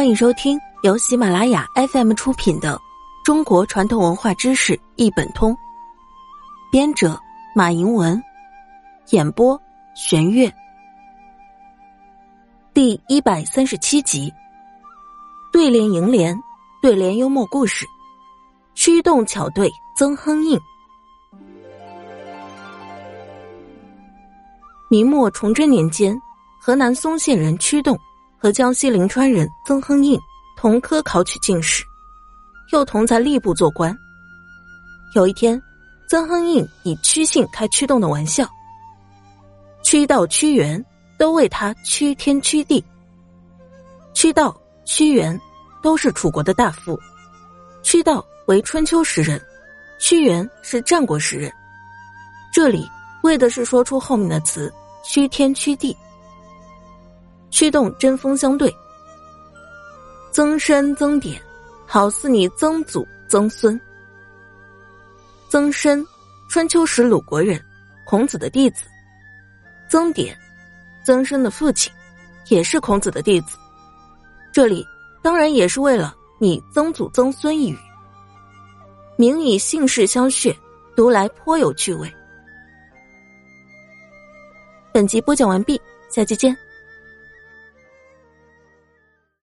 欢迎收听由喜马拉雅 FM 出品的《中国传统文化知识一本通》，编者马迎文，演播玄月。第一百三十七集，对联楹联，对联幽默故事，驱动巧对曾亨应。明末崇祯年间，河南嵩县人驱动。和江西临川人曾亨应同科考取进士，又同在吏部做官。有一天，曾亨应以屈姓开驱动的玩笑，屈道、屈原都为他屈天屈地。屈道、屈原都是楚国的大夫，屈道为春秋时人，屈原是战国时人。这里为的是说出后面的词“屈天屈地”。驱动针锋相对，曾参曾点，好似你曾祖曾孙。曾参，春秋时鲁国人，孔子的弟子。曾点，曾参的父亲，也是孔子的弟子。这里当然也是为了你曾祖曾孙一语，名以姓氏相血，读来颇有趣味。本集播讲完毕，下期见。